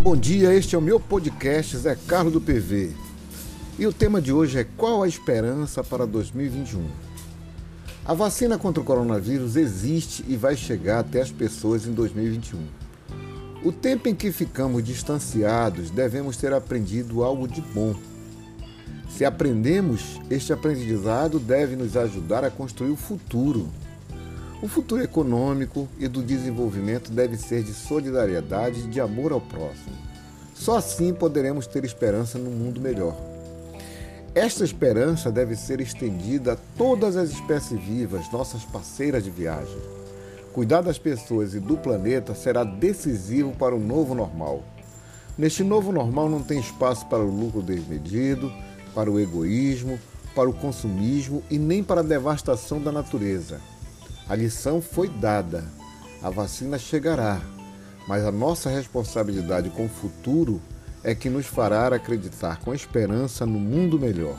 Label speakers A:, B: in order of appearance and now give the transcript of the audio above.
A: Bom dia, este é o meu podcast Zé Carlos do PV. E o tema de hoje é qual a esperança para 2021? A vacina contra o coronavírus existe e vai chegar até as pessoas em 2021. O tempo em que ficamos distanciados, devemos ter aprendido algo de bom. Se aprendemos, este aprendizado deve nos ajudar a construir o futuro. O futuro econômico e do desenvolvimento deve ser de solidariedade e de amor ao próximo. Só assim poderemos ter esperança num mundo melhor. Esta esperança deve ser estendida a todas as espécies vivas, nossas parceiras de viagem. Cuidar das pessoas e do planeta será decisivo para o novo normal. Neste novo normal não tem espaço para o lucro desmedido, para o egoísmo, para o consumismo e nem para a devastação da natureza. A lição foi dada, a vacina chegará, mas a nossa responsabilidade com o futuro é que nos fará acreditar com esperança no mundo melhor.